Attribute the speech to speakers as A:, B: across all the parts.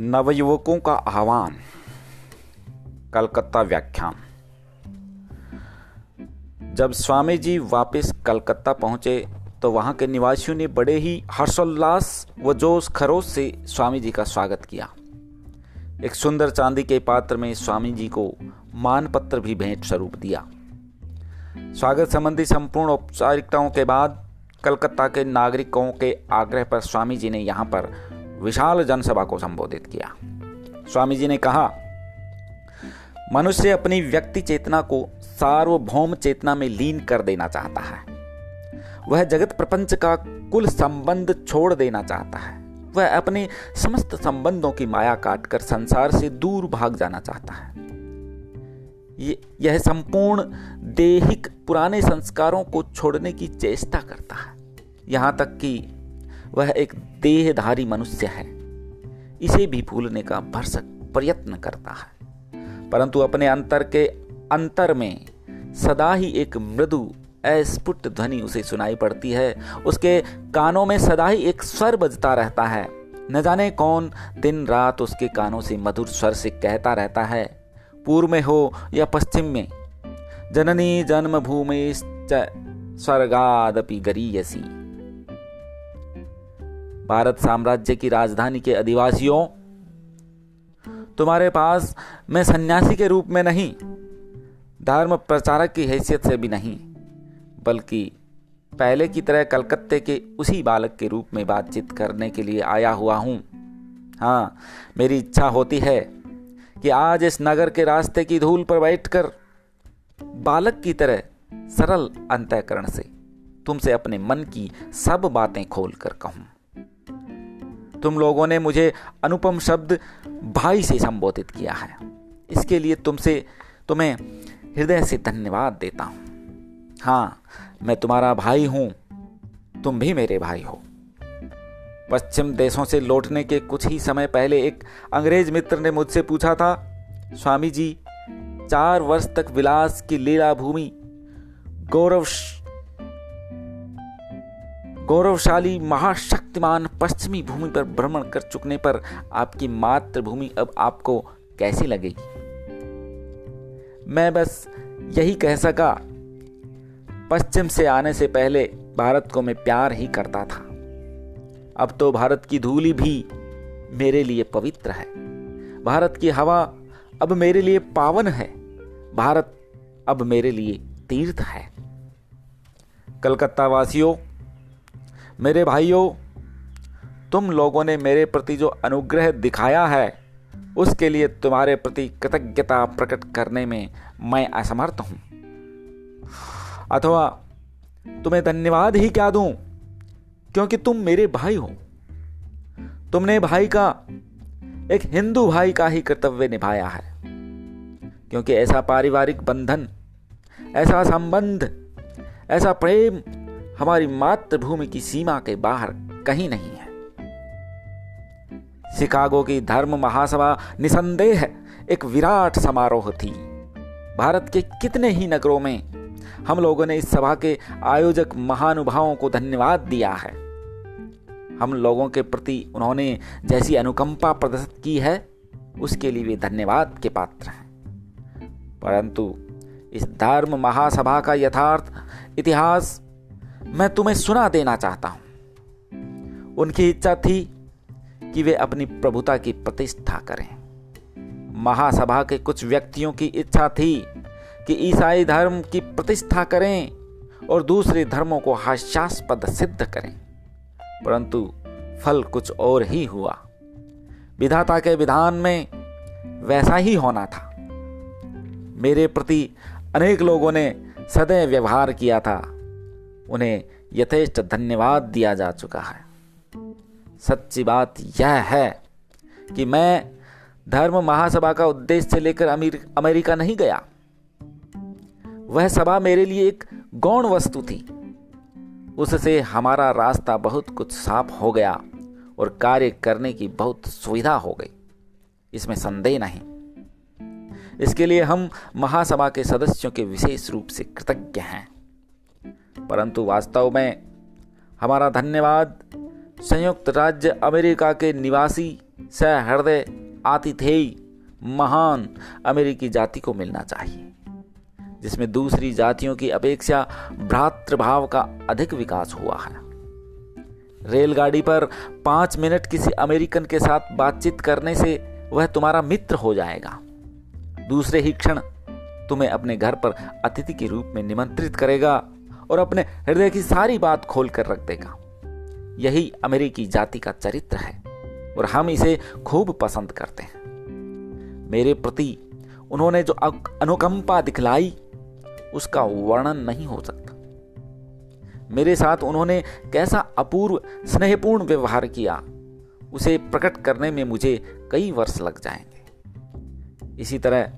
A: नवयुवकों का आह्वान। कलकत्ता व्याख्यान। जब स्वामी जी वापस कलकत्ता पहुँचे तो वहाँ के निवासियों ने बड़े ही हर्षोल्लास व जोश खरोश से स्वामी जी का स्वागत किया। एक सुंदर चांदी के पात्र में स्वामी जी को मानपत्र भी भेंट स्वरूप दिया। स्वागत संबंधी संपूर्ण औपचारिकताओं के बाद कलकत्ता के नागरिकों के आग्रह पर स्वामी जी ने यहाँ पर विशाल जनसभा को संबोधित किया। स्वामी जी ने कहा, मनुष्य अपनी व्यक्ति चेतना को सार्वभौम चेतना में लीन कर देना चाहता है। वह जगत प्रपंच का कुल संबंध छोड़ देना चाहता है। वह अपने समस्त संबंधों की माया काटकर संसार से दूर भाग जाना चाहता है। यह संपूर्ण देहिक पुराने संस्कारों को छोड़ने की चेष्टा करता है। यहाँ तक कि वह एक देहधारी मनुष्य है। इसे भी भूलने का भरसक प्रयत्न करता है। परंतु अपने अंतर के अंतर में सदा ही एक मृदु, अस्फुट ध्वनि उसे सुनाई पड़ती है। उसके कानों में सदा ही एक स्वर बजता रहता है। न जाने कौन दिन रात उसके कानों से मधुर स्वर से कहता रहता है, पूर्व में हो या पश्चिम में, जननी जन्मभूमि स्वर्गादपि गरीयसी। भारत साम्राज्य की राजधानी के अधिवासियों तुम्हारे पास मैं सन्यासी के रूप में नहीं, धर्म प्रचारक की हैसियत से भी नहीं, बल्कि पहले की तरह कलकत्ते के उसी बालक के रूप में बातचीत करने के लिए आया हुआ हूँ। हाँ मेरी इच्छा होती है कि आज इस नगर के रास्ते की धूल पर बैठकर बालक की तरह सरल अंतःकरण से तुमसे अपने मन की सब बातें खोलकर कहूँ। तुम लोगों ने मुझे अनुपम शब्द भाई से संबोधित किया है। इसके लिए तुमसे तुम्हें हृदय से धन्यवाद देता हूँ। हाँ मैं तुम्हारा भाई हूँ। तुम भी मेरे भाई हो। पश्चिम देशों से लौटने के कुछ ही समय पहले एक अंग्रेज़ मित्र ने मुझसे पूछा था, स्वामी जी, चार वर्ष तक विलास की लीला भूमि गौरव गौरवशाली महाशक्तिमान पश्चिमी भूमि पर भ्रमण कर चुकने पर आपकी मातृभूमि अब आपको कैसी लगेगी? मैं बस यही कह सका, पश्चिम से आने से पहले भारत को मैं प्यार ही करता था। अब तो भारत की धूली भी मेरे लिए पवित्र है। भारत की हवा अब मेरे लिए पावन है। भारत अब मेरे लिए तीर्थ है। कलकत्ता वासियों मेरे भाइयों, तुम लोगों ने मेरे प्रति जो अनुग्रह दिखाया है, उसके लिए तुम्हारे प्रति कृतज्ञता प्रकट करने में मैं असमर्थ हूँ। अथवा तुम्हें धन्यवाद ही क्या दूँ, क्योंकि तुम मेरे भाई हो। तुमने भाई का, एक हिंदू भाई का ही कर्तव्य निभाया है, क्योंकि ऐसा पारिवारिक बंधन, ऐसा संबंध, ऐसा प्रेम हमारी मातृभूमि की सीमा के बाहर कहीं नहीं है। शिकागो की धर्म महासभा निसंदेह एक विराट समारोह थी। भारत के कितने ही नगरों में हम लोगों ने इस सभा के आयोजक महानुभावों को धन्यवाद दिया है। हम लोगों के प्रति उन्होंने जैसी अनुकंपा प्रदर्शित की है, उसके लिए वे धन्यवाद के पात्र हैं। परंतु इस धर्म महासभा का यथार्थ इतिहास मैं तुम्हें सुना देना चाहता हूँ। उनकी इच्छा थी कि वे अपनी प्रभुता की प्रतिष्ठा करें। महासभा के कुछ व्यक्तियों की इच्छा थी कि ईसाई धर्म की प्रतिष्ठा करें और दूसरे धर्मों को हास्यास्पद सिद्ध करें। परंतु फल कुछ और ही हुआ। विधाता के विधान में वैसा ही होना था। मेरे प्रति अनेक लोगों ने सदैव व्यवहार किया था। उन्हें यथेष्ट धन्यवाद दिया जा चुका है। सच्ची बात यह है कि मैं धर्म महासभा का उद्देश्य लेकर अमीर, अमेरिका नहीं गया। वह सभा मेरे लिए एक गौण वस्तु थी। उससे हमारा रास्ता बहुत कुछ साफ़ हो गया और कार्य करने की बहुत सुविधा हो गई। इसमें संदेह नहीं। इसके लिए हम महासभा के सदस्यों के विशेष रूप से कृतज्ञ हैं। परंतु वास्तव में हमारा धन्यवाद। संयुक्त राज्य अमेरिका के निवासी सहृदय आतिथेयी महान अमेरिकी जाति को मिलना चाहिए, जिसमें दूसरी जातियों की अपेक्षा भ्रातृभाव का अधिक विकास हुआ है। रेलगाड़ी पर पाँच मिनट किसी अमेरिकन के साथ बातचीत करने से वह तुम्हारा मित्र हो जाएगा। दूसरे ही क्षण तुम्हें अपने घर पर अतिथि के रूप में निमंत्रित करेगा। और अपने हृदय की सारी बात खोल कर रख देगा। यही अमेरिकी जाति का चरित्र है और हम इसे खूब पसंद करते हैं। मेरे प्रति उन्होंने जो अनुकंपा दिखलाई, उसका वर्णन नहीं हो सकता। मेरे साथ उन्होंने कैसा अपूर्व स्नेहपूर्ण व्यवहार किया, उसे प्रकट करने में मुझे कई वर्ष लग जाएँगे। इसी तरह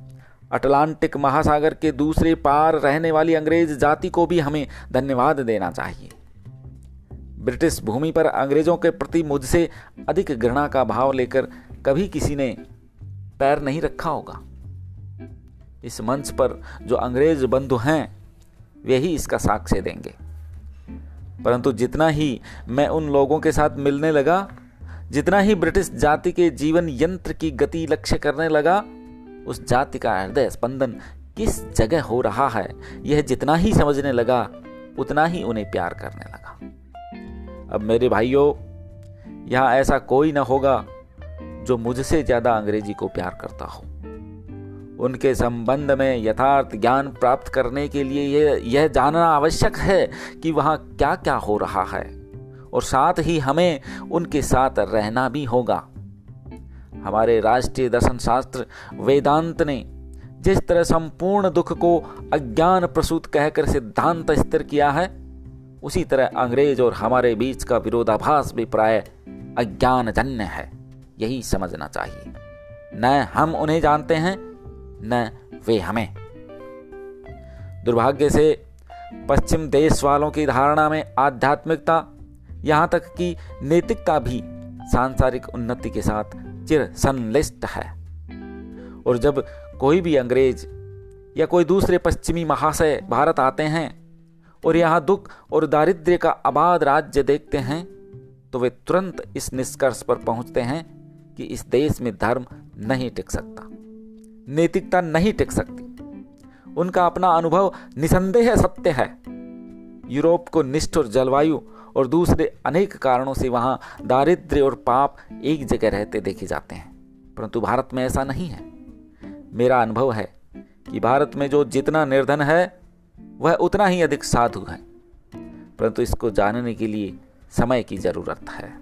A: अटलांटिक महासागर के दूसरे पार रहने वाली अंग्रेज़ जाति को भी हमें धन्यवाद देना चाहिए। ब्रिटिश भूमि पर अंग्रेज़ों के प्रति मुझसे अधिक घृणा का भाव लेकर कभी किसी ने पैर नहीं रखा होगा। इस मंच पर जो अंग्रेज़ बंधु हैं, वे ही इसका साक्ष्य देंगे। परंतु जितना ही मैं उन लोगों के साथ मिलने लगा, जितना ही ब्रिटिश जाति के जीवन यंत्र की गति लक्ष्य करने लगा उस जाति का हृदय स्पंदन किस जगह हो रहा है, यह जितना ही समझने लगा, उतना ही उन्हें प्यार करने लगा। अब मेरे भाइयों, यहाँ ऐसा कोई ना होगा जो मुझसे ज़्यादा अंग्रेज़ी को प्यार करता हो। उनके संबंध में यथार्थ ज्ञान प्राप्त करने के लिए यह यह जानना आवश्यक है कि वहाँ क्या क्या हो रहा है, और साथ ही हमें उनके साथ रहना भी होगा। हमारे राष्ट्रीय दर्शन शास्त्र वेदांत ने जिस तरह संपूर्ण दुख को अज्ञान प्रसूत कहकर सिद्धांत स्थिर किया है, उसी तरह अंग्रेज़ और हमारे बीच का विरोधाभास भी प्राय अज्ञान जन्य है। यही समझना चाहिए। न हम उन्हें जानते हैं, न वे हमें। दुर्भाग्य से पश्चिम देश वालों की धारणा में आध्यात्मिकता यहाँ तक कि नैतिकता भी सांसारिक उन्नति के साथ चिर संलिष्ट है। और जब कोई भी अंग्रेज़ या कोई दूसरे पश्चिमी महाशय भारत आते हैं और यहाँ दुख और दारिद्र्य का आबाद राज्य देखते हैं तो वे तुरंत इस निष्कर्ष पर पहुँचते हैं कि इस देश में धर्म नहीं टिक सकता, नैतिकता नहीं टिक सकती। उनका अपना अनुभव निसंदेह सत्य है। यूरोप को निष्ठुर जलवायु और दूसरे अनेक कारणों से वहाँ दारिद्र्य और पाप एक जगह रहते देखे जाते हैं। परंतु भारत में ऐसा नहीं है। मेरा अनुभव है कि भारत में जो जितना निर्धन है, वह उतना ही अधिक साधु है। परंतु इसको जानने के लिए समय की ज़रूरत है।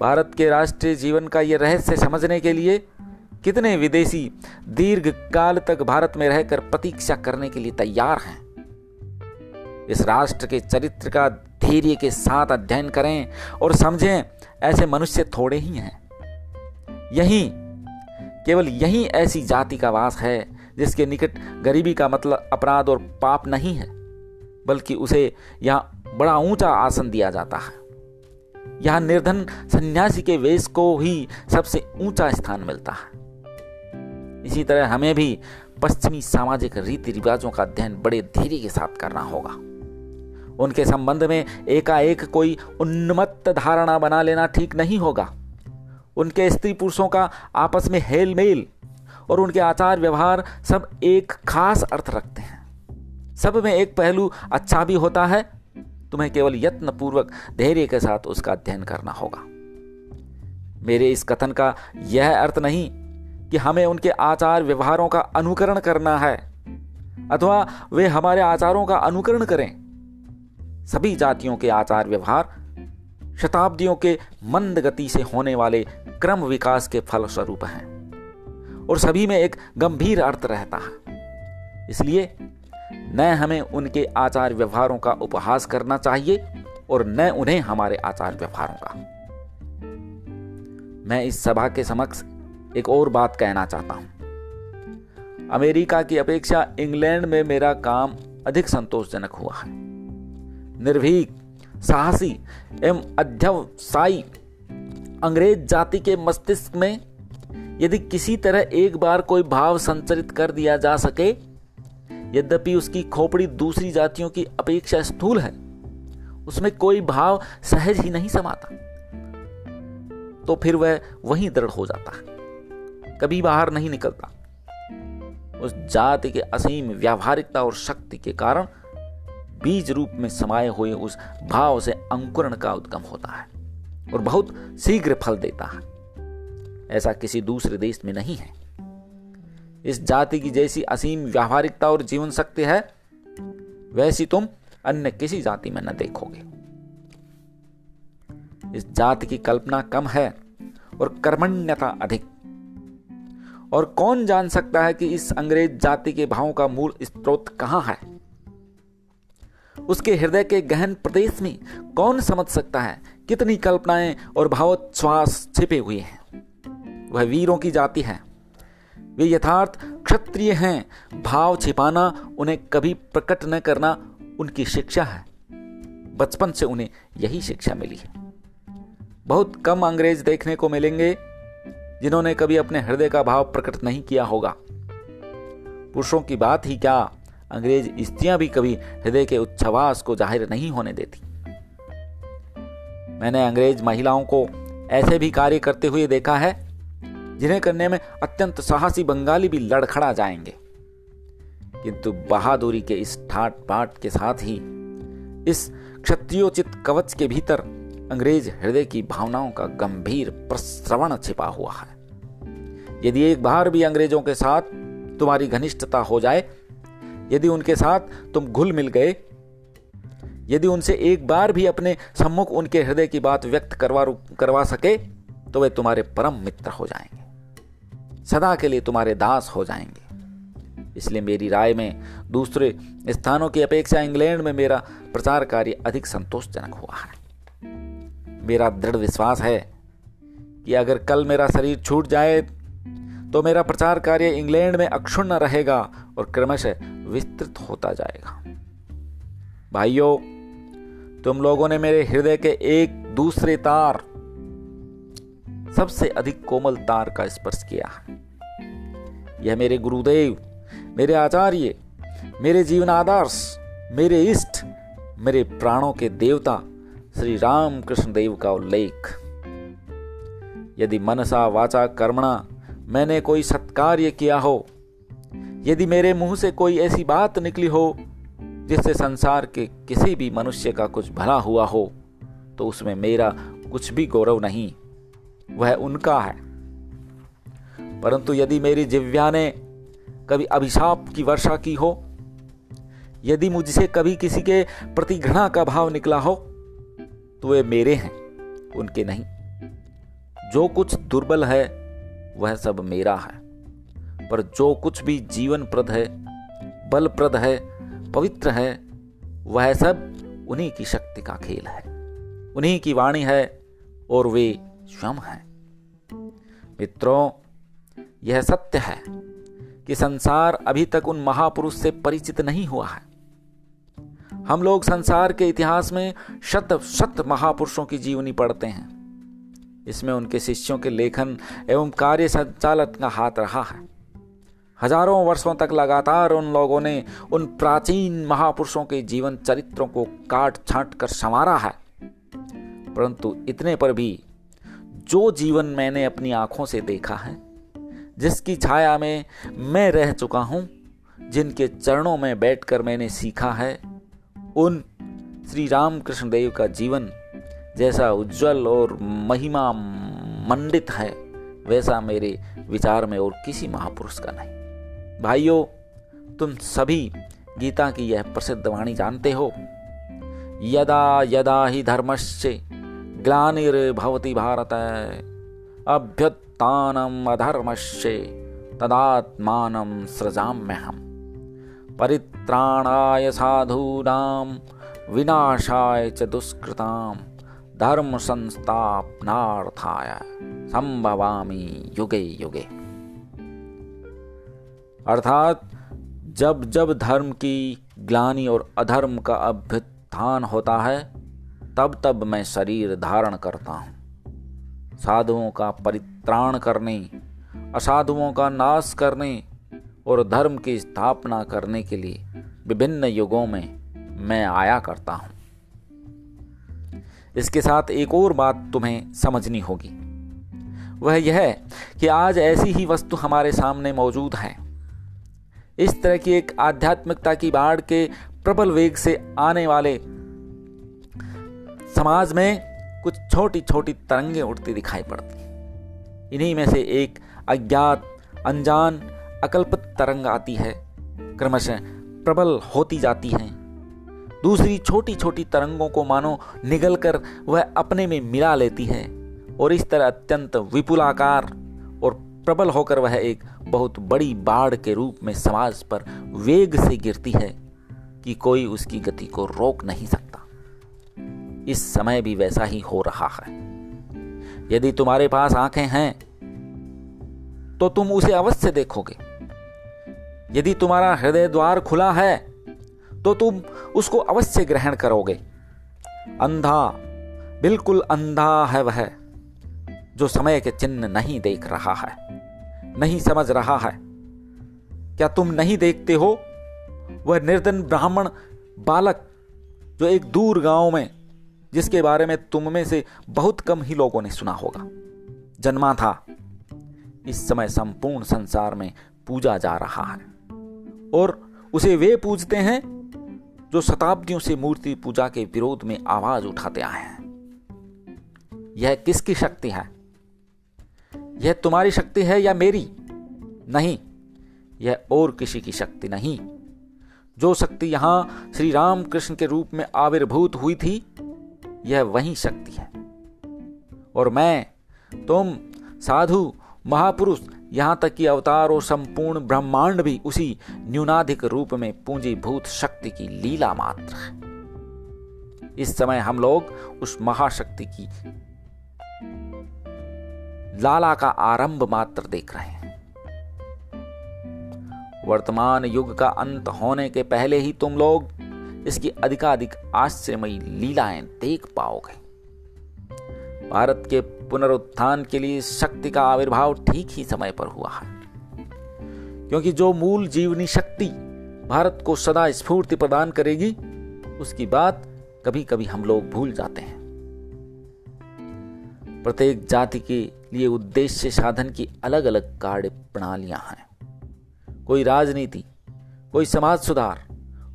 A: भारत के राष्ट्रीय जीवन का यह रहस्य समझने के लिए कितने विदेशी दीर्घ काल तक भारत में रहकर प्रतीक्षा करने के लिए तैयार हैं। इस राष्ट्र के चरित्र का धैर्य के साथ अध्ययन करें और समझें, ऐसे मनुष्य थोड़े ही हैं। यही, केवल यही ऐसी जाति का वास है, जिसके निकट गरीबी का मतलब अपराध और पाप नहीं है, बल्कि उसे यहाँ बड़ा ऊँचा आसन दिया जाता है। यहाँ निर्धन सन्यासी के वेश को ही सबसे ऊँचा स्थान मिलता है। इसी तरह हमें भी पश्चिमी सामाजिक रीति रिवाजों का अध्ययन बड़े धीरे के साथ करना होगा। उनके संबंध में एकाएक कोई उन्मत्त धारणा बना लेना ठीक नहीं होगा। उनके स्त्री पुरुषों का आपस में हेल मेल और उनके आचार व्यवहार सब एक खास अर्थ रखते हैं। सब में एक पहलू अच्छा भी होता है, तुम्हें केवल यत्न पूर्वक धैर्य के साथ उसका अध्ययन करना होगा। मेरे इस कथन का यह अर्थ नहीं कि हमें उनके आचार व्यवहारों का अनुकरण करना है, अथवा वे हमारे आचारों का अनुकरण करें। सभी जातियों के आचार व्यवहार, शताब्दियों के मंद गति से होने वाले क्रम विकास के फलस्वरूप हैं और सभी में एक गंभीर अर्थ रहता है। इसलिए न हमें उनके आचार व्यवहारों का उपहास करना चाहिए और न उन्हें हमारे आचार व्यवहारों का। मैं इस सभा के समक्ष एक और बात कहना चाहता हूँ। अमेरिका की अपेक्षा इंग्लैंड में मेरा काम अधिक संतोषजनक हुआ है। निर्भीक, साहसी एवं अध्यवसायी अंग्रेज़ जाति के मस्तिष्क में यदि किसी तरह एक बार कोई भाव संचरित कर दिया जा सके, यद्यपि उसकी खोपड़ी दूसरी जातियों की अपेक्षा स्थूल है, उसमें कोई भाव सहज ही नहीं समाता तो फिर वह वहीं दृढ़ हो जाता है, कभी बाहर नहीं निकलता। उस जाति के असीम व्यावहारिकता और शक्ति के कारण बीज रूप में समाये हुए उस भाव से अंकुरण का उद्गम होता है और बहुत शीघ्र फल देता है। ऐसा किसी दूसरे देश में नहीं है। इस जाति की जैसी असीम व्यावहारिकता और जीवन शक्ति है, वैसी तुम अन्य किसी जाति में न देखोगे। इस जाति की कल्पना कम है और कर्मण्यता अधिक। और कौन जान सकता है कि इस अंग्रेज़ जाति के भावों का मूल स्त्रोत कहाँ है? उसके हृदय के गहन प्रदेश में कौन समझ सकता है कितनी कल्पनाएँ और भावोच्छ्वास छिपे हुए हैं? वह वीरों की जाति है। वे यथार्थ क्षत्रिय हैं। भाव छिपाना उन्हें कभी प्रकट न करना उनकी शिक्षा है। बचपन से उन्हें यही शिक्षा मिली है। बहुत कम अंग्रेज़ देखने को मिलेंगे जिन्होंने कभी अपने हृदय का भाव प्रकट नहीं किया होगा। पुरुषों की बात ही क्या? अंग्रेज़ स्त्रियाँ भी कभी हृदय के उच्छ्वास को ज़ाहिर नहीं होने देती। मैंने अंग्रेज़ महिलाओं को ऐसे भी कार्य करते हुए देखा है, जिन्हें करने में अत्यंत साहसी बंगाली भी लड़खड़ा जाएँगे। किंतु बहादुरी के इस ठाट पाट के साथ ही इस क्षत्रियोचित कवच के भीतर अंग्रेज़ हृदय की भावनाओं का गंभीर प्रश्रवण छिपा हुआ है। यदि एक बार भी अंग्रेज़ों के साथ तुम्हारी घनिष्ठता हो जाए यदि उनके साथ तुम घुल मिल गए, यदि उनसे एक बार भी अपने सम्मुख उनके हृदय की बात व्यक्त करवा करवा सके तो वे तुम्हारे परम मित्र हो जाएँगे। सदा के लिए तुम्हारे दास हो जाएँगे। इसलिए मेरी राय में दूसरे स्थानों की अपेक्षा इंग्लैंड में मेरा प्रचार कार्य अधिक संतोषजनक हुआ है। मेरा दृढ़ विश्वास है कि अगर कल मेरा शरीर छूट जाए तो मेरा प्रचार कार्य इंग्लैंड में अक्षुण्ण रहेगा और क्रमशः विस्तृत होता जाएगा। भाइयों, तुम लोगों ने मेरे हृदय के एक दूसरे तार, सबसे अधिक कोमल तार का स्पर्श किया है। यह मेरे गुरुदेव, मेरे आचार्य, मेरे जीवन आदर्श मेरे इष्ट, मेरे प्राणों के देवता, श्री राम कृष्ण देव का उल्लेख। यदि मनसा वाचा कर्मणा, मैंने कोई सत्कार्य किया हो यदि मेरे मुँह से कोई ऐसी बात निकली हो, जिससे संसार के किसी भी मनुष्य का कुछ भला हुआ हो तो उसमें मेरा कुछ भी गौरव नहीं। वह उनका है। परंतु यदि मेरी जिव्या ने कभी अभिशाप की वर्षा की हो, यदि मुझसे कभी किसी के प्रति घृणा का भाव निकला हो तो वे मेरे हैं, उनके नहीं। जो कुछ दुर्बल है, वह सब मेरा है। पर जो कुछ भी जीवन प्रद है, बलप्रद है, पवित्र है, वह सब उन्हीं की शक्ति का खेल है। उन्हीं की वाणी है और वे स्वयं हैं। मित्रों, यह सत्य है कि संसार अभी तक उन महापुरुष से परिचित नहीं हुआ है। हम लोग संसार के इतिहास में शत शत महापुरुषों की जीवनी पढ़ते हैं। इसमें उनके शिष्यों के लेखन एवं कार्य संचालन का हाथ रहा है। हज़ारों वर्षों तक लगातार उन लोगों ने उन प्राचीन महापुरुषों के जीवन चरित्रों को काट छांट कर संवारा है। परंतु इतने पर भी जो जीवन मैंने अपनी आँखों से देखा है, जिसकी छाया में मैं रह चुका हूँ, जिनके चरणों में बैठकर मैंने सीखा है, उन श्री राम कृष्ण देव का जीवन जैसा उज्जवल और महिमा मंडित है, वैसा मेरे विचार में और किसी महापुरुष का नहीं। भाइयों, तुम सभी गीता की यह प्रसिद्ध वाणी जानते हो। यदा यदा ही धर्मश्चे ग्लानिर्भवति भारत, अभ्युत्थानम् अधर्मस्य तदात्मानं सृजाम्यहम्। परित्राणाय साधूनां, विनाशाय च दुष्कृतां धर्म संस्थापनार्थाय संभवामी युगे युगे। अर्थात जब जब धर्म की ग्लानी और अधर्म का अभ्युत्थान होता है, तब तब मैं शरीर धारण करता हूँ। साधुओं का परित्राण करने, असाधुओं का नाश करने और धर्म की स्थापना करने के लिए विभिन्न युगों में मैं आया करता हूँ। इसके साथ एक और बात तुम्हें समझनी होगी। वह यह कि आज ऐसी ही वस्तु हमारे सामने मौजूद है। इस तरह की एक आध्यात्मिकता की बाढ़ के प्रबल वेग से आने वाले समाज में कुछ छोटी छोटी तरंगे उठती दिखाई पड़ती इन्हीं में से एक अज्ञात, अनजान, अकल्पित तरंग आती है। क्रमशः प्रबल होती जाती है। दूसरी छोटी छोटी तरंगों को मानो निगल कर वह अपने में मिला लेती है और इस तरह अत्यंत विपुलाकार प्रबल होकर वह एक बहुत बड़ी बाढ़ के रूप में समाज पर वेग से गिरती है कि कोई उसकी गति को रोक नहीं सकता। इस समय भी वैसा ही हो रहा है। यदि तुम्हारे पास आँखें हैं तो तुम उसे अवश्य देखोगे। यदि तुम्हारा हृदय द्वार खुला है तो तुम उसको अवश्य ग्रहण करोगे। अंधा, बिल्कुल अंधा है वह। जो समय के चिन्ह नहीं देख रहा है, नहीं समझ रहा है। क्या तुम नहीं देखते हो? वह निर्धन ब्राह्मण बालक जो एक दूर गाँव में, जिसके बारे में तुम में से बहुत कम ही लोगों ने सुना होगा, जन्मा था। इस समय संपूर्ण संसार में पूजा जा रहा है, और उसे वे पूजते हैं जो शताब्दियों से मूर्ति पूजा के विरोध में आवाज़ उठाते आए हैं। यह किसकी शक्ति है? यह तुम्हारी शक्ति है या मेरी? नहीं, यह और किसी की शक्ति नहीं। जो शक्ति यहाँ श्री राम कृष्ण के रूप में आविर्भूत हुई थी, यह वही शक्ति है। और मैं, तुम, साधु, महापुरुष, यहाँ तक कि अवतार और संपूर्ण ब्रह्मांड भी उसी न्यूनाधिक रूप में पूंजीभूत शक्ति की लीला मात्र है। इस समय हम लोग उस महाशक्ति की लाला का आरंभ मात्र देख रहे हैं। वर्तमान युग का अंत होने के पहले ही तुम लोग इसकी अधिकाधिक आश्चर्यमयी लीलाएँ देख पाओगे। भारत के पुनरुत्थान के लिए शक्ति का आविर्भाव ठीक ही समय पर हुआ है। क्योंकि जो मूल जीवनी शक्ति भारत को सदा स्फूर्ति प्रदान करेगी, उसकी बात कभी कभी हम लोग भूल जाते हैं। प्रत्येक जाति के लिए उद्देश्य साधन की अलग अलग कार्य प्रणालियाँ हैं। कोई राजनीति, कोई समाज सुधार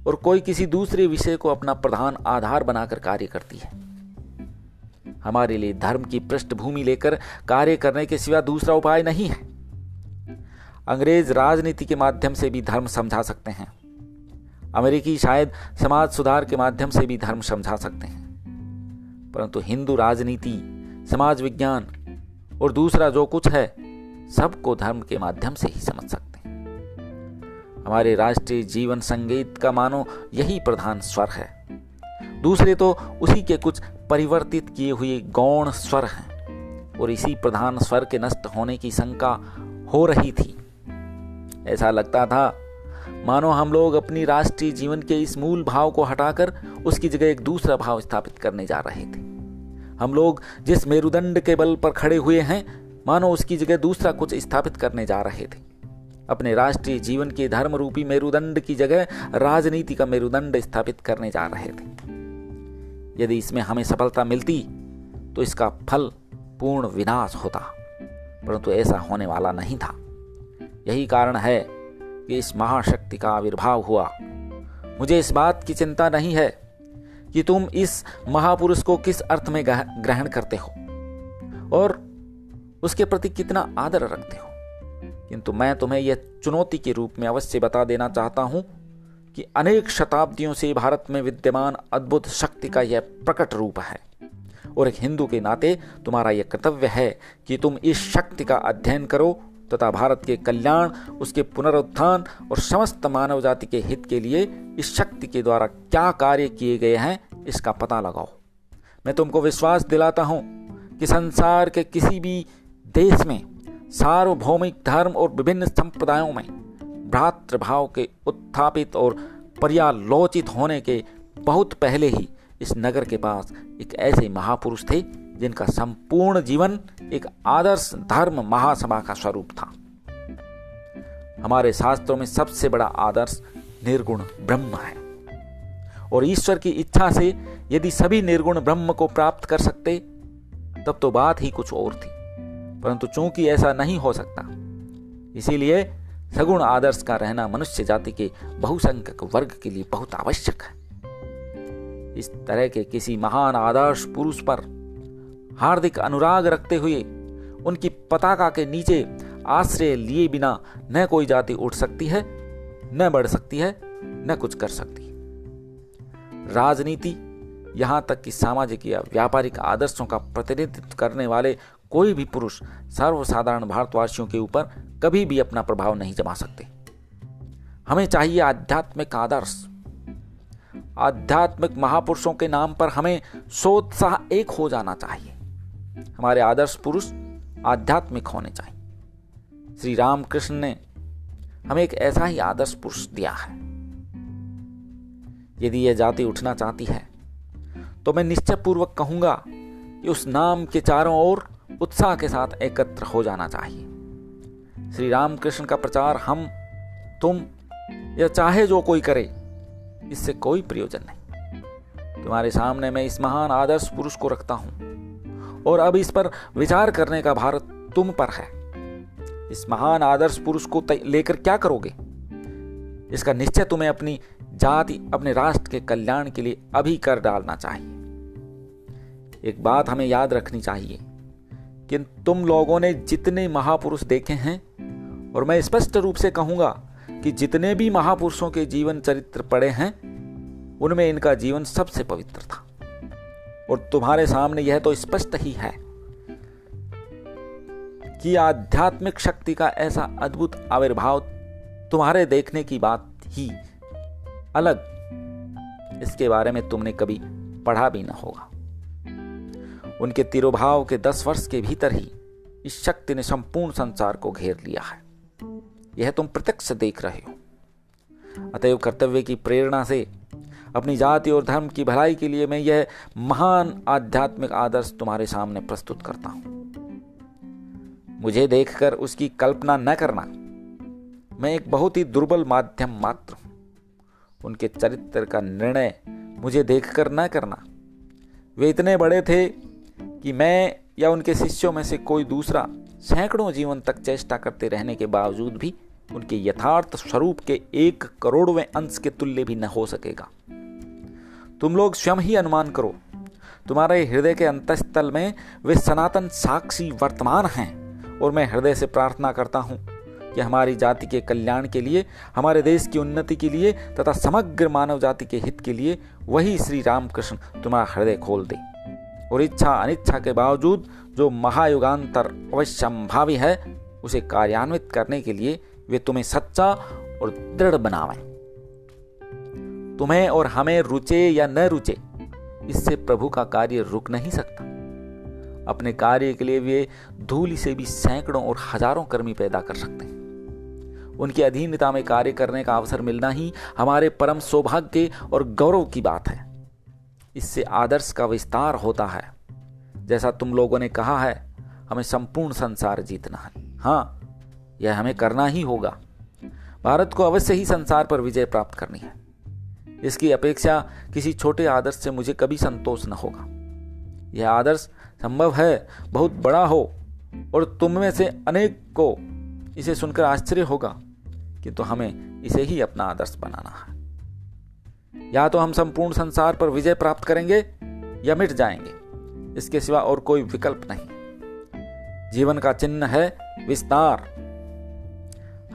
A: और कोई किसी दूसरे विषय को अपना प्रधान आधार बनाकर कार्य करती है। हमारे लिए धर्म की पृष्ठभूमि लेकर कार्य करने के सिवा दूसरा उपाय नहीं है। अंग्रेज़ राजनीति के माध्यम से भी धर्म समझा सकते हैं। अमेरिकी शायद समाज सुधार के माध्यम से भी धर्म समझा सकते हैं। परंतु हिंदू राजनीति, समाज विज्ञान और दूसरा जो कुछ है, सबको धर्म के माध्यम से ही समझ सकते हैं। हमारे राष्ट्रीय जीवन संगीत का मानो यही प्रधान स्वर है। दूसरे तो उसी के कुछ परिवर्तित किए हुए गौण स्वर हैं, और इसी प्रधान स्वर के नष्ट होने की शंका हो रही थी। ऐसा लगता था, मानो हम लोग अपनी राष्ट्रीय जीवन के इस मूल भाव को हटाकर उसकी जगह एक दूसरा भाव स्थापित करने जा रहे थे। हम लोग जिस मेरुदंड के बल पर खड़े हुए हैं, मानो उसकी जगह दूसरा कुछ स्थापित करने जा रहे थे। अपने राष्ट्रीय जीवन के धर्म रूपी मेरुदंड की जगह राजनीति का मेरुदंड स्थापित करने जा रहे थे। यदि इसमें हमें सफलता मिलती तो इसका फल पूर्ण विनाश होता, परंतु ऐसा होने वाला नहीं था। यही कारण है कि इस महाशक्ति का आविर्भाव हुआ। मुझे इस बात की चिंता नहीं है कि तुम इस महापुरुष को किस अर्थ में ग्रहण करते हो? और उसके प्रति कितना आदर रखते हो? किंतु मैं तुम्हें यह चुनौती के रूप में अवश्य बता देना चाहता हूँ कि अनेक शताब्दियों से भारत में विद्यमान अद्भुत शक्ति का यह प्रकट रूप है। और एक हिंदू के नाते तुम्हारा यह कर्तव्य है कि तुम इस शक्ति का अध्ययन करो तथा भारत के कल्याण, उसके पुनरुत्थान और समस्त मानव जाति के हित के लिए इस शक्ति के द्वारा क्या कार्य किए गए हैं, इसका पता लगाओ। मैं तुमको विश्वास दिलाता हूँ कि संसार के किसी भी देश में, सार्वभौमिक धर्म और विभिन्न संप्रदायों में, भ्रातृभाव के उत्थापित और पर्यालोचित होने के बहुत पहले ही इस नगर के पास एक ऐसे महापुरुष थे जिनका संपूर्ण जीवन एक आदर्श धर्म महासभा का स्वरूप था। हमारे शास्त्रों में सबसे बड़ा आदर्श निर्गुण ब्रह्म है। और ईश्वर की इच्छा से यदि सभी निर्गुण ब्रह्म को प्राप्त कर सकते, तब तो बात ही कुछ और थी। परंतु चूँकि ऐसा नहीं हो सकता, इसीलिए सगुण आदर्श का रहना मनुष्य जाति के बहुसंख्यक वर्ग के लिए बहुत आवश्यक है। इस तरह के किसी महान आदर्श पुरुष पर हार्दिक अनुराग रखते हुए उनकी पताका के नीचे आश्रय लिए बिना न कोई जाति उठ सकती है, न बढ़ सकती है, न कुछ कर सकती। राजनीति, यहाँ तक कि सामाजिक या व्यापारिक आदर्शों का प्रतिनिधित्व करने वाले कोई भी पुरुष सर्वसाधारण भारतवासियों के ऊपर कभी भी अपना प्रभाव नहीं जमा सकते। हमें चाहिए आध्यात्मिक आदर्श। आध्यात्मिक महापुरुषों के नाम पर हमें सोत्साह एक हो जाना चाहिए। हमारे आदर्श पुरुष आध्यात्मिक होने चाहिए। श्री रामकृष्ण ने हमें एक ऐसा ही आदर्श पुरुष दिया है। यदि यह जाति उठना चाहती है तो मैं निश्चय पूर्वक कहूँगा कि उस नाम के चारों ओर उत्साह के साथ एकत्र हो जाना चाहिए। श्री रामकृष्ण का प्रचार हम, तुम या चाहे जो कोई करे, इससे कोई प्रयोजन नहीं। तुम्हारे सामने मैं इस महान आदर्श पुरुष को रखता हूँ। और अब इस पर विचार करने का भारत तुम पर है। इस महान आदर्श पुरुष को लेकर क्या करोगे? इसका निश्चय तुम्हें अपनी जाति, अपने राष्ट्र के कल्याण के लिए अभी कर डालना चाहिए। एक बात हमें याद रखनी चाहिए कि तुम लोगों ने जितने महापुरुष देखे हैं, और मैं स्पष्ट रूप से कहूँगा कि जितने भी महापुरुषों के जीवन चरित्र पड़े हैं, उनमें इनका जीवन सबसे पवित्र था। और तुम्हारे सामने यह तो स्पष्ट ही है कि आध्यात्मिक शक्ति का ऐसा अद्भुत आविर्भाव तुम्हारे देखने की बात ही अलग। इसके बारे में तुमने कभी पढ़ा भी ना होगा। उनके तिरुभाव के दस वर्ष के भीतर ही इस शक्ति ने संपूर्ण संसार को घेर लिया है। यह तुम प्रत्यक्ष देख रहे हो। अतएव कर्तव्य की प्रेरणा से अपनी जाति और धर्म की भलाई के लिए मैं यह महान आध्यात्मिक आदर्श तुम्हारे सामने प्रस्तुत करता हूँ। मुझे देखकर उसकी कल्पना न करना। मैं एक बहुत ही दुर्बल माध्यम मात्र हूँ। उनके चरित्र का निर्णय मुझे देखकर न करना। वे इतने बड़े थे कि मैं या उनके शिष्यों में से कोई दूसरा सैकड़ों जीवन तक चेष्टा करते रहने के बावजूद भी उनके यथार्थ स्वरूप के एक करोड़वें अंश के तुल्य भी न हो सकेगा। तुम लोग स्वयं ही अनुमान करो। तुम्हारे हृदय के अंतस्थल में वे सनातन साक्षी वर्तमान हैं और मैं हृदय से प्रार्थना करता हूँ कि हमारी जाति के कल्याण के लिए, हमारे देश की उन्नति के लिए तथा समग्र मानव जाति के हित के लिए वही श्री रामकृष्ण तुम्हारा हृदय खोल दे। और इच्छा अनिच्छा के बावजूद जो महायुगांतर अवश्यंभावी है, उसे कार्यान्वित करने के लिए वे तुम्हें सच्चा और दृढ़ बनावें। तुम्हें और हमें रुचे या न रुचे, इससे प्रभु का कार्य रुक नहीं सकता। अपने कार्य के लिए वे धूल से भी सैकड़ों और हज़ारों कर्मी पैदा कर सकते हैं। उनकी अधीनता में कार्य करने का अवसर मिलना ही हमारे परम सौभाग्य और गौरव की बात है। इससे आदर्श का विस्तार होता है। जैसा तुम लोगों ने कहा है, हमें संपूर्ण संसार जीतना है। हाँ यह हमें करना ही होगा। भारत को अवश्य ही संसार पर विजय प्राप्त करनी है। इसकी अपेक्षा किसी छोटे आदर्श से मुझे कभी संतोष न होगा। यह आदर्श संभव है, बहुत बड़ा हो, और तुम में से अनेक को इसे सुनकर आश्चर्य होगा किंतु तो हमें इसे ही अपना आदर्श बनाना है। या तो हम संपूर्ण संसार पर विजय प्राप्त करेंगे या मिट जाएँगे। इसके सिवा और कोई विकल्प नहीं। जीवन का चिन्ह है विस्तार।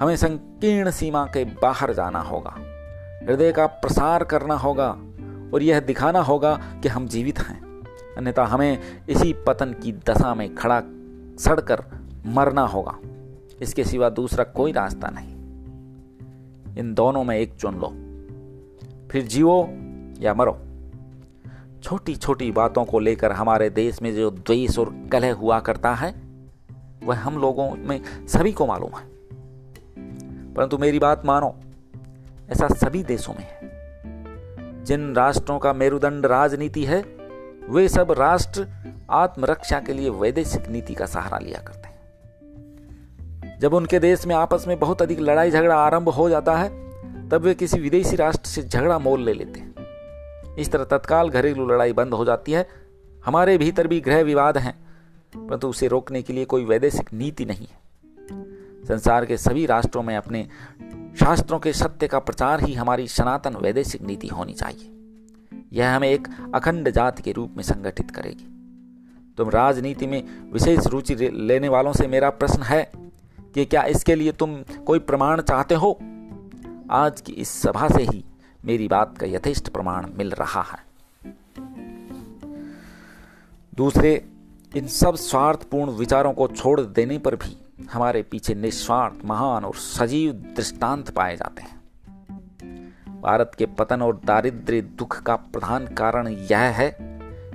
A: हमें संकीर्ण सीमा के बाहर जाना होगा। हृदय का प्रसार करना होगा और यह दिखाना होगा कि हम जीवित हैं। अन्यथा हमें इसी पतन की दशा में खड़ा सड़कर मरना होगा। इसके सिवा दूसरा कोई रास्ता नहीं। इन दोनों में एक चुन लो। फिर जियो या मरो। छोटी छोटी बातों को लेकर हमारे देश में जो द्वेष और कलह हुआ करता है, वह हम लोगों में सभी को मालूम है। परंतु मेरी बात मानो। ऐसा सभी देशों में है। जिन राष्ट्रों का मेरुदंड राजनीति है, वे सब राष्ट्र आत्मरक्षा के लिए वैदेशिक नीति का सहारा लिया करते हैं। जब उनके देश में आपस में बहुत अधिक लड़ाई झगड़ा आरंभ हो जाता है, तब वे किसी विदेशी राष्ट्र से झगड़ा मोल ले लेते हैं। इस तरह तत्काल घरेलू लड़ाई बंद हो जाती है। हमारे भीतर भी गृह विवाद हैं, परंतु उसे रोकने के लिए कोई वैदेशिक नीति नहीं है। संसार के सभी राष्ट्रों में अपने शास्त्रों के सत्य का प्रचार ही हमारी सनातन वैदेशिक नीति होनी चाहिए। यह हमें एक अखंड जाति के रूप में संगठित करेगी। तुम राजनीति में विशेष रुचि लेने वालों से मेरा प्रश्न है कि क्या इसके लिए तुम कोई प्रमाण चाहते हो? आज की इस सभा से ही मेरी बात का यथेष्ट प्रमाण मिल रहा है। दूसरे, इन सब स्वार्थपूर्ण विचारों को छोड़ देने पर भी हमारे पीछे निस्वार्थ, महान और सजीव दृष्टांत पाए जाते हैं। भारत के पतन और दारिद्र्य दुख का प्रधान कारण यह है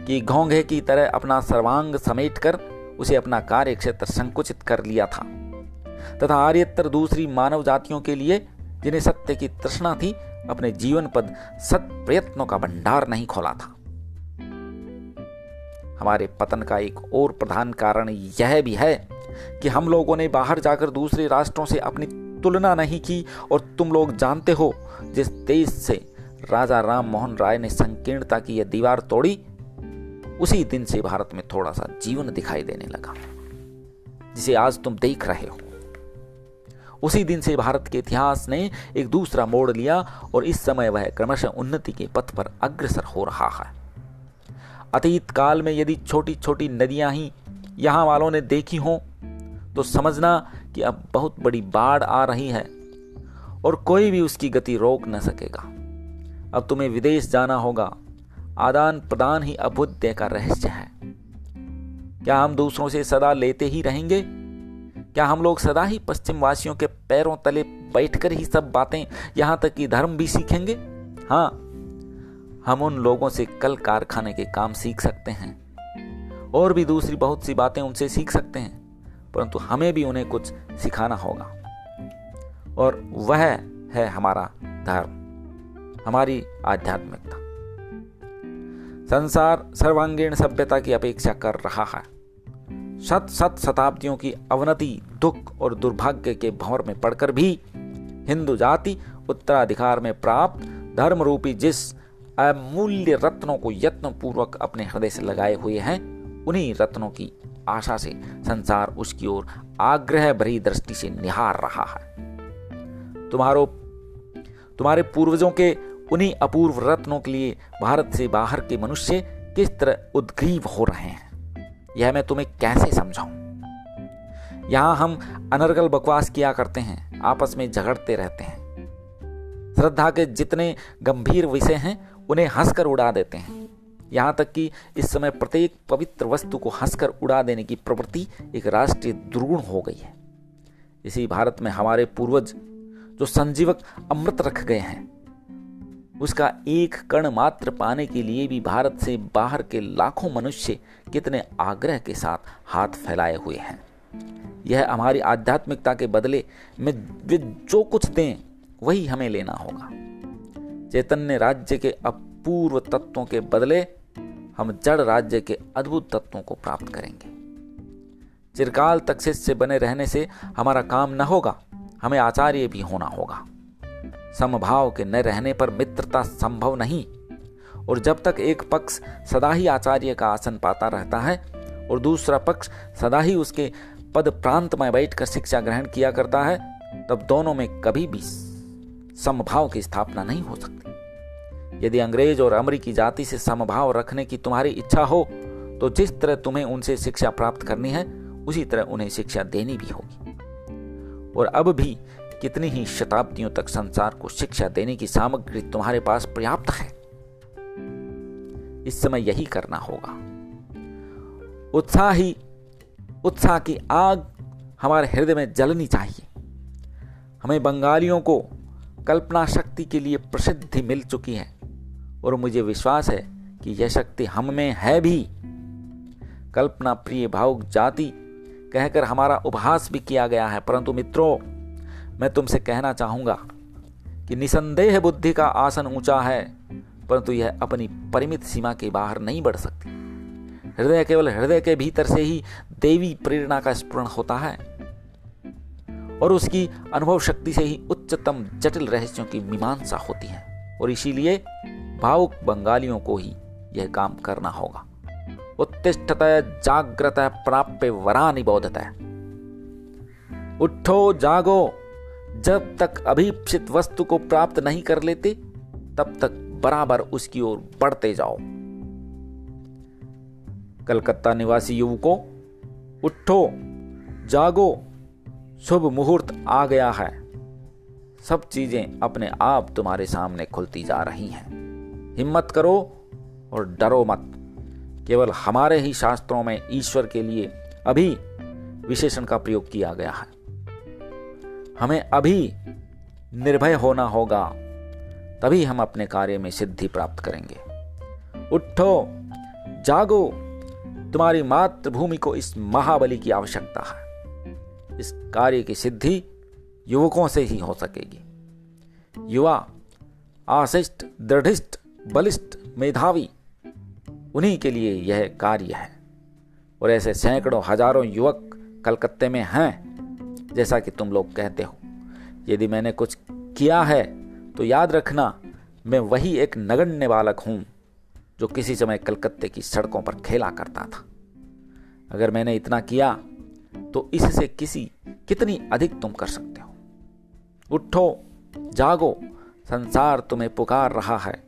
A: कि घोंघे की तरह अपना सर्वांग समेटकर उसे अपना कार्य क्षेत्र संकुचित कर लिया था, तथा आर्यतर दूसरी मानव जातियों के लिए जिन्हें सत्य की तृष्णा थी, अपने जीवन पद सत प्रयत्नों का भंडार नहीं खोला था। हमारे पतन का एक और प्रधान कारण यह भी है कि हम लोगों ने बाहर जाकर दूसरे राष्ट्रों से अपनी तुलना नहीं की और तुम लोग जानते हो जिस देश से राजा राम मोहन राय ने संकीर्णता की यह दीवार तोड़ी, उसी दिन से भारत में थोड़ा सा जीवन दिखाई देने लगा, जिसे आज तुम देख रहे हो। उसी दिन से भारत के इतिहास ने एक दूसरा मोड़ लिया और इस समय वह क्रमशः उन्नति के पथ पर अग्रसर हो रहा है। अतीत काल में यदि छोटी छोटी नदियाँ ही यहाँ वालों ने देखी हो तो समझना कि अब बहुत बड़ी बाढ़ आ रही है और कोई भी उसकी गति रोक न सकेगा। अब तुम्हें विदेश जाना होगा। आदान प्रदान ही अभुद्य का रहस्य है। क्या हम दूसरों से सदा लेते ही रहेंगे? क्या हम लोग सदा ही पश्चिम वासियों के पैरों तले बैठकर ही सब बातें यहाँ तक कि धर्म भी सीखेंगे? हाँ हम उन लोगों से कल कारखाने के काम सीख सकते हैं। और भी दूसरी बहुत सी बातें उनसे सीख सकते हैं। परंतु हमें भी उन्हें कुछ सिखाना होगा। और वह है हमारा धर्म, हमारी आध्यात्मिकता। संसार सर्वांगीण सभ्यता की अपेक्षा कर रहा है। शत शत शताब्दियों की अवनति, दुख और दुर्भाग्य के भंवर में पड़कर भी हिंदू जाति उत्तराधिकार में प्राप्त धर्म रूपी जिस अमूल्य रत्नों को यत्न पूर्वक अपने हृदय से लगाए हुए हैं, उन्हीं रत्नों की आशा से संसार उसकी ओर आग्रह भरी दृष्टि से निहार रहा है। तुम्हारो, तुम्हारे पूर्वजों के उन्हीं अपूर्व रत्नों के लिए भारत से बाहर के मनुष्य किस तरह उद्ग्रीव हो रहे हैं? यह मैं तुम्हें कैसे समझाऊं? यहाँ हम अनर्गल बकवास किया करते हैं, आपस में झगड़ते रहते हैं। श्रद्धा के जितने गंभीर विषय हैं, उन्हें हंसकर उड़ा देते हैं। यहाँ तक कि इस समय प्रत्येक पवित्र वस्तु को हंसकर उड़ा देने की प्रवृत्ति एक राष्ट्रीय दुर्गुण हो गई है। इसी भारत में हमारे पूर्वज जो संजीवक अमृत रख गए हैं, उसका एक कण मात्र पाने के लिए भी भारत से बाहर के लाखों मनुष्य कितने आग्रह के साथ हाथ फैलाए हुए हैं। यह हमारी आध्यात्मिकता के बदले में वे जो कुछ दें, वही हमें लेना होगा। चैतन्य राज्य के अपूर्व तत्वों के बदले हम जड़ राज्य के अद्भुत तत्वों को प्राप्त करेंगे। चिरकाल तक शिष्य बने रहने से हमारा काम न होगा, हमें आचार्य भी होना होगा। समभाव के न रहने पर मित्रता संभव नहीं, और जब तक एक पक्ष सदा ही आचार्य का आसन पाता रहता है, और दूसरा पक्ष सदा ही उसके पद प्रांत में बैठकर शिक्षा ग्रहण किया करता है, तब दोनों में कभी भी समभाव की स्थापना नहीं हो सकती। यदि अंग्रेज़ और अमरीकी जाति से समभाव रखने की तुम्हारी इच्छा हो तो जिस तरह तुम्हें उनसे शिक्षा प्राप्त करनी है, उसी तरह उन्हें शिक्षा देनी भी होगी। और अब भी कितनी ही शताब्दियों तक संसार को शिक्षा देने की सामग्री तुम्हारे पास पर्याप्त है। इस समय यही करना होगा। उत्साह ही उत्साह की आग हमारे हृदय में जलनी चाहिए। हमें बंगालियों को कल्पना शक्ति के लिए प्रसिद्धि मिल चुकी है। और मुझे विश्वास है कि यह शक्ति हम में है भी। कल्पना प्रिय भावुक जाति, कहकर हमारा उपहास भी किया गया है। परंतु मित्रों, मैं तुमसे कहना चाहूँगा कि निसंदेह बुद्धि का आसन ऊँचा है, परंतु यह अपनी परिमित सीमा के बाहर नहीं बढ़ सकती। हृदय केवल हृदय के भीतर से ही देवी प्रेरणा का स्पूर्ण होता है, और उसकी अनुभव शक्ति से ही उच्चतम जटिल रहस्यों की मीमांसा होती है। और इसीलिए भावुक बंगालियों को ही यह काम करना होगा। उत्तिष्ठत जागृत प्राप्य वरा निबोधत उठो, जागो। जब तक अभीप्सित वस्तु को प्राप्त नहीं कर लेते, तब तक बराबर उसकी ओर बढ़ते जाओ। कलकत्ता निवासी युवकों, उठो, जागो। शुभ मुहूर्त आ गया है। सब चीज़ें अपने आप तुम्हारे सामने खुलती जा रही हैं। हिम्मत करो और डरो मत। केवल हमारे ही शास्त्रों में ईश्वर के लिए अभी विशेषण का प्रयोग किया गया है। हमें अभी निर्भय होना होगा, तभी हम अपने कार्य में सिद्धि प्राप्त करेंगे। उठो, जागो, तुम्हारी मातृभूमि को इस महाबली की आवश्यकता है। इस कार्य की सिद्धि युवकों से ही हो सकेगी। युवा, आशिष्ट, दृढ़िष्ट बलिष्ठ मेधावी, उन्हीं के लिए यह कार्य है। और ऐसे सैकड़ों, हज़ारों युवक कलकत्ते में हैं, जैसा कि तुम लोग कहते हो। यदि मैंने कुछ किया है तो याद रखना, मैं वही एक नगण्य बालक हूँ, जो किसी समय कलकत्ते की सड़कों पर खेला करता था। अगर मैंने इतना किया तो इससे किसी, कितनी अधिक तुम कर सकते हो। उठो, जागो, संसार तुम्हें पुकार रहा है।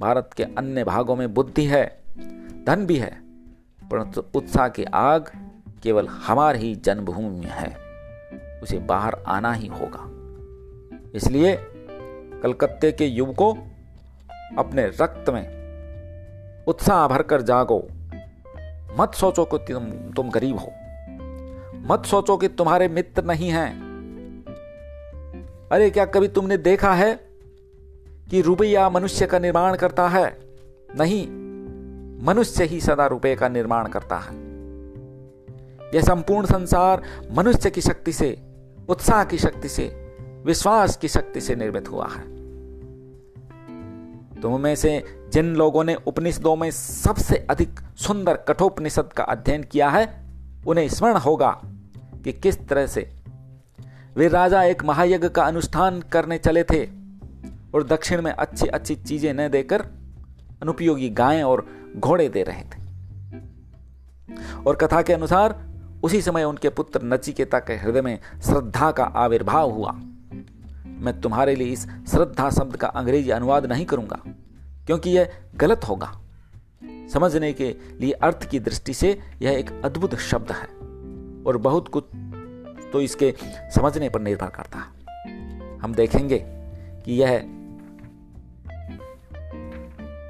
A: भारत के अन्य भागों में बुद्धि है, धन भी है, परंतु उत्साह की आग केवल हमारी ही जन्मभूमि में है। उसे बाहर आना ही होगा। इसलिए कलकत्ते के युवकों अपने रक्त में उत्साह भरकर जागो। मत सोचो कि तुम तुम गरीब हो। मत सोचो कि तुम्हारे मित्र नहीं हैं। अरे, क्या कभी तुमने देखा है कि रुपया मनुष्य का निर्माण करता है, नहीं, मनुष्य ही सदा रुपये का निर्माण करता है। यह संपूर्ण संसार मनुष्य की शक्ति से, उत्साह की शक्ति से, विश्वास की शक्ति से निर्मित हुआ है। तुम में से जिन लोगों ने उपनिषदों में सबसे अधिक सुंदर कठोपनिषद का अध्ययन किया है, उन्हें स्मरण होगा कि किस तरह से वे राजा एक महायज्ञ का अनुष्ठान करने चले थे। और दक्षिण में अच्छी अच्छी चीज़ें न देकर अनुपयोगी गायें और घोड़े दे रहे थे। और कथा के अनुसार, उसी समय उनके पुत्र नचिकेता के हृदय में श्रद्धा का आविर्भाव हुआ। मैं तुम्हारे लिए इस श्रद्धा शब्द का अंग्रेज़ी अनुवाद नहीं करूँगा, क्योंकि यह गलत होगा। समझने के लिए अर्थ की दृष्टि से यह एक अद्भुत शब्द है, और बहुत कुछ तो इसके समझने पर निर्भर करता है। हम देखेंगे कि यह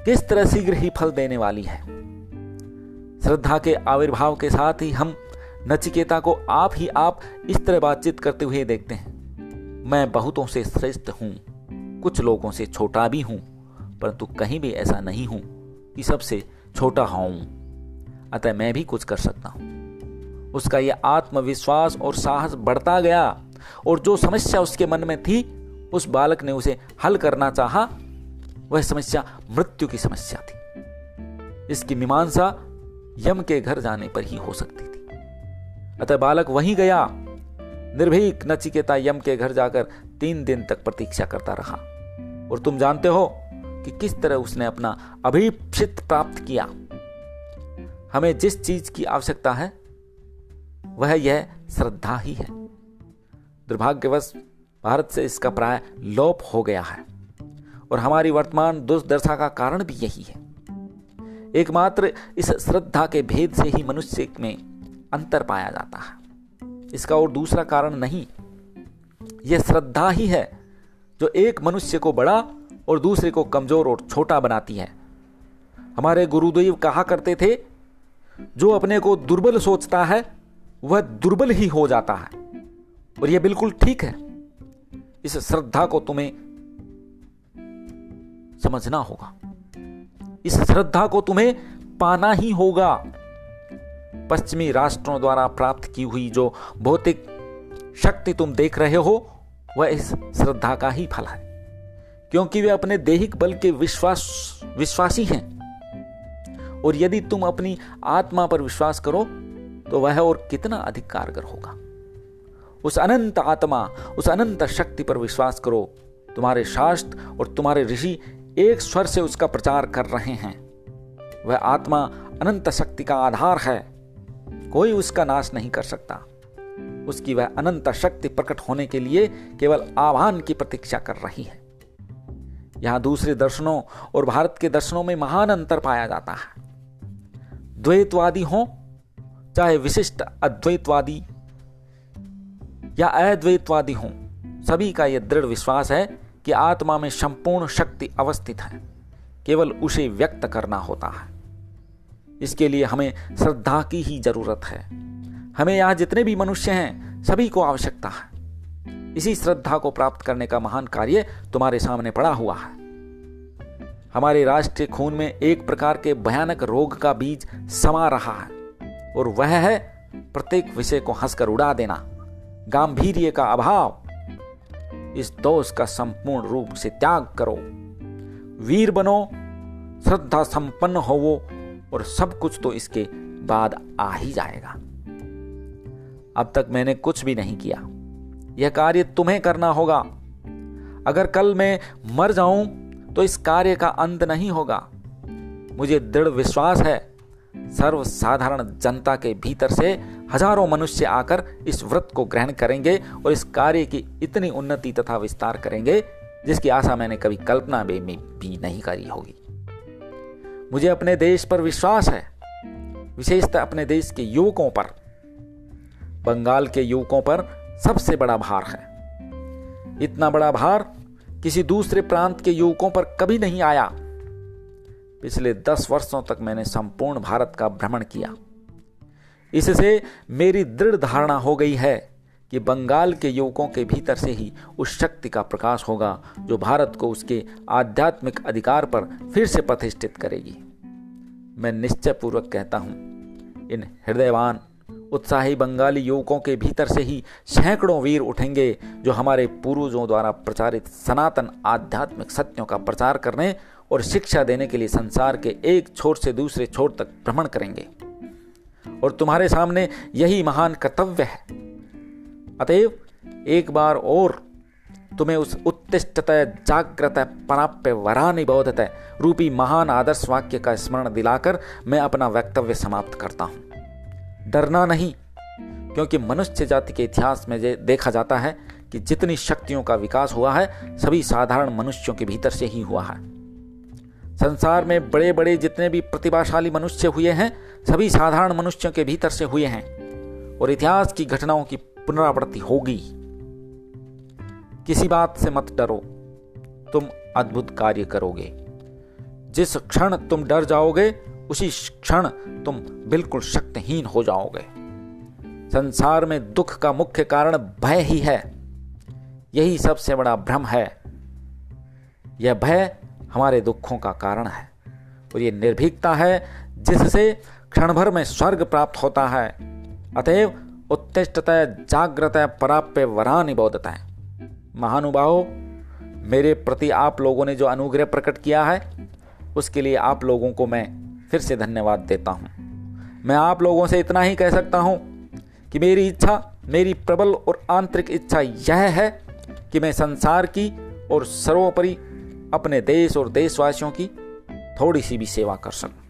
A: किस तरह शीघ्र ही फल देने वाली है? श्रद्धा के आविर्भाव के साथ ही हम नचिकेता को आप ही आप इस तरह बातचीत करते हुए देखते हैं। मैं बहुतों से श्रेष्ठ हूँ, कुछ लोगों से छोटा भी हूँ, परंतु कहीं भी ऐसा नहीं हूँ कि सबसे छोटा हूँ अतः मैं भी कुछ कर सकता हूँ। उसका यह आत्मविश्वास और साहस बढ़ता गया, और जो समस्या उसके मन में थी, उस बालक ने उसे हल करना चाहा वह समस्या मृत्यु की समस्या थी। इसकी मीमांसा यम के घर जाने पर ही हो सकती थी। अतः बालक वहीं गया। निर्भीक, नचिकेता यम के घर जाकर तीन दिन तक प्रतीक्षा करता रहा। और तुम जानते हो कि किस तरह उसने अपना अभिप्सित प्राप्त किया। हमें जिस चीज़ की आवश्यकता है, वह यह श्रद्धा ही है। दुर्भाग्यवश, भारत से इसका प्राय लोप हो गया है। और हमारी वर्तमान दुर्दशा का कारण भी यही है। एकमात्र इस श्रद्धा के भेद से ही मनुष्य में अंतर पाया जाता है। इसका और दूसरा कारण नहीं, यह श्रद्धा ही है जो एक मनुष्य को बड़ा और दूसरे को कमज़ोर और छोटा बनाती है। हमारे गुरुदेव कहा करते थे, जो अपने को दुर्बल सोचता है, वह दुर्बल ही हो जाता है। और यह बिल्कुल ठीक है। इस श्रद्धा को तुम्हें समझना होगा। इस श्रद्धा को तुम्हें पाना ही होगा। पश्चिमी राष्ट्रों द्वारा प्राप्त की हुई जो भौतिक शक्ति तुम देख रहे हो, वह इस श्रद्धा का ही फल है। क्योंकि वे अपने देहिक बल के विश्वास, विश्वासी हैं। और यदि तुम अपनी आत्मा पर विश्वास करो तो वह और कितना अधिक कारगर होगा। उस अनंत आत्मा, उस अनंत शक्ति पर विश्वास करो। तुम्हारे शास्त्र और तुम्हारे ऋषि एक स्वर से उसका प्रचार कर रहे हैं। वह आत्मा अनंत शक्ति का आधार है। कोई उसका नाश नहीं कर सकता। उसकी वह अनंत शक्ति प्रकट होने के लिए केवल आह्वान की प्रतीक्षा कर रही है। यहाँ दूसरे दर्शनों और भारत के दर्शनों में महान अंतर पाया जाता है। द्वैतवादी हो, चाहे विशिष्ट अद्वैतवादी या अद्वैतवादी हो, सभी का यह दृढ़ विश्वास है कि आत्मा में संपूर्ण शक्ति अवस्थित है। केवल उसे व्यक्त करना होता है। इसके लिए हमें श्रद्धा की ही ज़रूरत है। हमें यहाँ जितने भी मनुष्य हैं, सभी को आवश्यकता है। इसी श्रद्धा को प्राप्त करने का महान कार्य तुम्हारे सामने पड़ा हुआ है। हमारे राष्ट्रीय खून में एक प्रकार के भयानक रोग का बीज समा रहा है और वह है प्रत्येक विषय को हंसकर उड़ा देना। गांधीर्य का अभाव इस दोष का संपूर्ण रूप से त्याग करो। वीर बनो, श्रद्धा संपन्न होवो और सब कुछ तो इसके बाद आ ही जाएगा। अब तक मैंने कुछ भी नहीं किया। यह कार्य तुम्हें करना होगा। अगर कल मैं मर जाऊँ तो इस कार्य का अंत नहीं होगा। मुझे दृढ़ विश्वास है सर्वसाधारण जनता के भीतर से हज़ारों मनुष्य आकर इस व्रत को ग्रहण करेंगे और इस कार्य की इतनी उन्नति तथा विस्तार करेंगे, जिसकी आशा मैंने कभी कल्पना में भी नहीं करी होगी। मुझे अपने देश पर विश्वास है। विशेषतः अपने देश के युवकों पर। बंगाल के युवकों पर सबसे बड़ा भार है। इतना बड़ा भार किसी दूसरे प्रांत के युवकों पर कभी नहीं आया। पिछले दस वर्षों तक मैंने संपूर्ण भारत का भ्रमण किया। इससे मेरी दृढ़ धारणा हो गई है कि बंगाल के युवकों के भीतर से ही उस शक्ति का प्रकाश होगा जो भारत को उसके आध्यात्मिक अधिकार पर फिर से प्रतिष्ठित करेगी। मैं निश्चय पूर्वक कहता हूँ, इन हृदयवान, उत्साही बंगाली युवकों के भीतर से ही सैकड़ों वीर उठेंगे जो हमारे पूर्वजों द्वारा प्रचारित सनातन आध्यात्मिक सत्यों का प्रचार करने और शिक्षा देने के लिए संसार के एक छोर से दूसरे छोर तक भ्रमण करेंगे। और तुम्हारे सामने यही महान कर्तव्य है। अतएव, एक बार और तुम्हें उस उत्तिष्ठत जागृत पराप्य, वरानि बोधत, रूपी महान आदर्श वाक्य का स्मरण दिलाकर मैं अपना वक्तव्य समाप्त करता हूँ। डरना नहीं, क्योंकि मनुष्य जाति के इतिहास में देखा जाता है कि जितनी शक्तियों का विकास हुआ है, सभी साधारण मनुष्यों के भीतर से ही हुआ है। संसार में बड़े बड़े जितने भी प्रतिभाशाली मनुष्य हुए हैं, सभी साधारण मनुष्यों के भीतर से हुए हैं और इतिहास की घटनाओं की पुनरावृत्ति होगी। किसी बात से मत डरो। तुम अद्भुत कार्य करोगे। जिस क्षण तुम डर जाओगे, उसी क्षण तुम बिल्कुल शक्तिहीन हो जाओगे। संसार में दुख का मुख्य कारण भय ही है। यही सबसे बड़ा भ्रम है। यह भय हमारे दुखों का कारण है। और ये निर्भीकता है, जिससे क्षण भर में स्वर्ग प्राप्त होता है। अतएव उत्तिष्ठतः जागृत पराप्य वरानि बोधता है। महानुभाव, मेरे प्रति आप लोगों ने जो अनुग्रह प्रकट किया है, उसके लिए आप लोगों को मैं फिर से धन्यवाद देता हूँ। मैं आप लोगों से इतना ही कह सकता हूँ कि मेरी इच्छा, मेरी प्रबल और आंतरिक इच्छा यह है कि मैं संसार की और सर्वोपरि अपने देश और देशवासियों की थोड़ी सी भी सेवा कर सकूँ।